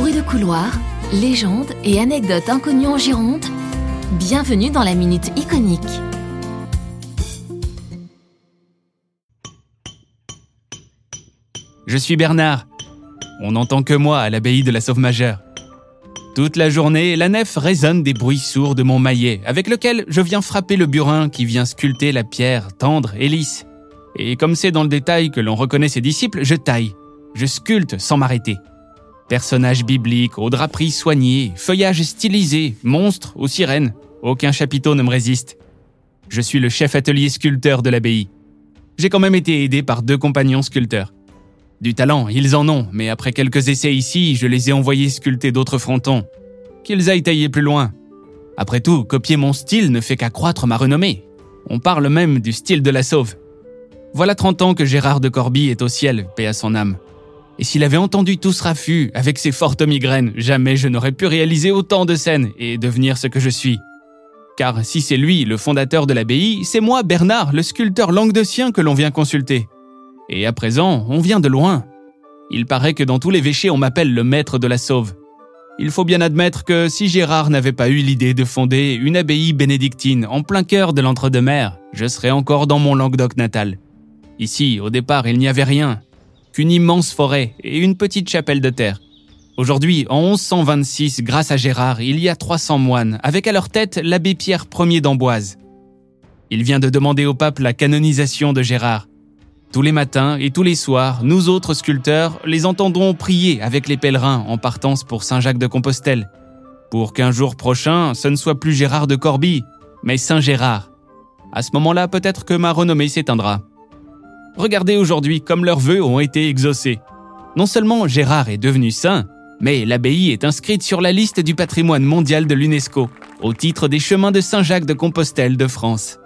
Bruits de couloir, légendes et anecdotes inconnues en Gironde. Bienvenue dans la Minute Iconique. Je suis Bernard. On n'entend que moi à l'abbaye de la Sauve Majeure. Toute la journée, la nef résonne des bruits sourds de mon maillet, avec lequel je viens frapper le burin qui vient sculpter la pierre tendre et lisse. Et comme c'est dans le détail que l'on reconnaît ses disciples, je taille, je sculpte sans m'arrêter. Personnages bibliques, aux draperies soignées, feuillages stylisés, monstres ou sirènes, aucun chapiteau ne me résiste. Je suis le chef atelier sculpteur de l'abbaye. J'ai quand même été aidé par deux compagnons sculpteurs. Du talent, ils en ont, mais après quelques essais ici, je les ai envoyés sculpter d'autres frontons. Qu'ils aillent tailler plus loin. Après tout, copier mon style ne fait qu'accroître ma renommée. On parle même du style de la sauve. Voilà 30 ans que Gérard de Corbie est au ciel, paix à son âme. Et s'il avait entendu tout ce raffut, avec ses fortes migraines, jamais je n'aurais pu réaliser autant de scènes et devenir ce que je suis. Car si c'est lui, le fondateur de l'abbaye, c'est moi, Bernard, le sculpteur languedocien que l'on vient consulter. Et à présent, on vient de loin. Il paraît que dans tous les véchés, on m'appelle le maître de la sauve. Il faut bien admettre que si Gérard n'avait pas eu l'idée de fonder une abbaye bénédictine en plein cœur de l'entre-deux-mers, je serais encore dans mon Languedoc natal. Ici, au départ, il n'y avait rien, qu'une immense forêt et une petite chapelle de terre. Aujourd'hui, en 1126, grâce à Gérard, il y a 300 moines, avec à leur tête l'abbé Pierre Ier d'Amboise. Il vient de demander au pape la canonisation de Gérard. Tous les matins et tous les soirs, nous autres sculpteurs les entendrons prier avec les pèlerins en partance pour Saint Jacques de Compostelle. Pour qu'un jour prochain, ce ne soit plus Gérard de Corbie, mais Saint Gérard. À ce moment-là, peut-être que ma renommée s'éteindra. Regardez aujourd'hui comme leurs vœux ont été exaucés. Non seulement Gérard est devenu saint, mais l'abbaye est inscrite sur la liste du patrimoine mondial de l'UNESCO, au titre des chemins de Saint-Jacques de Compostelle de France.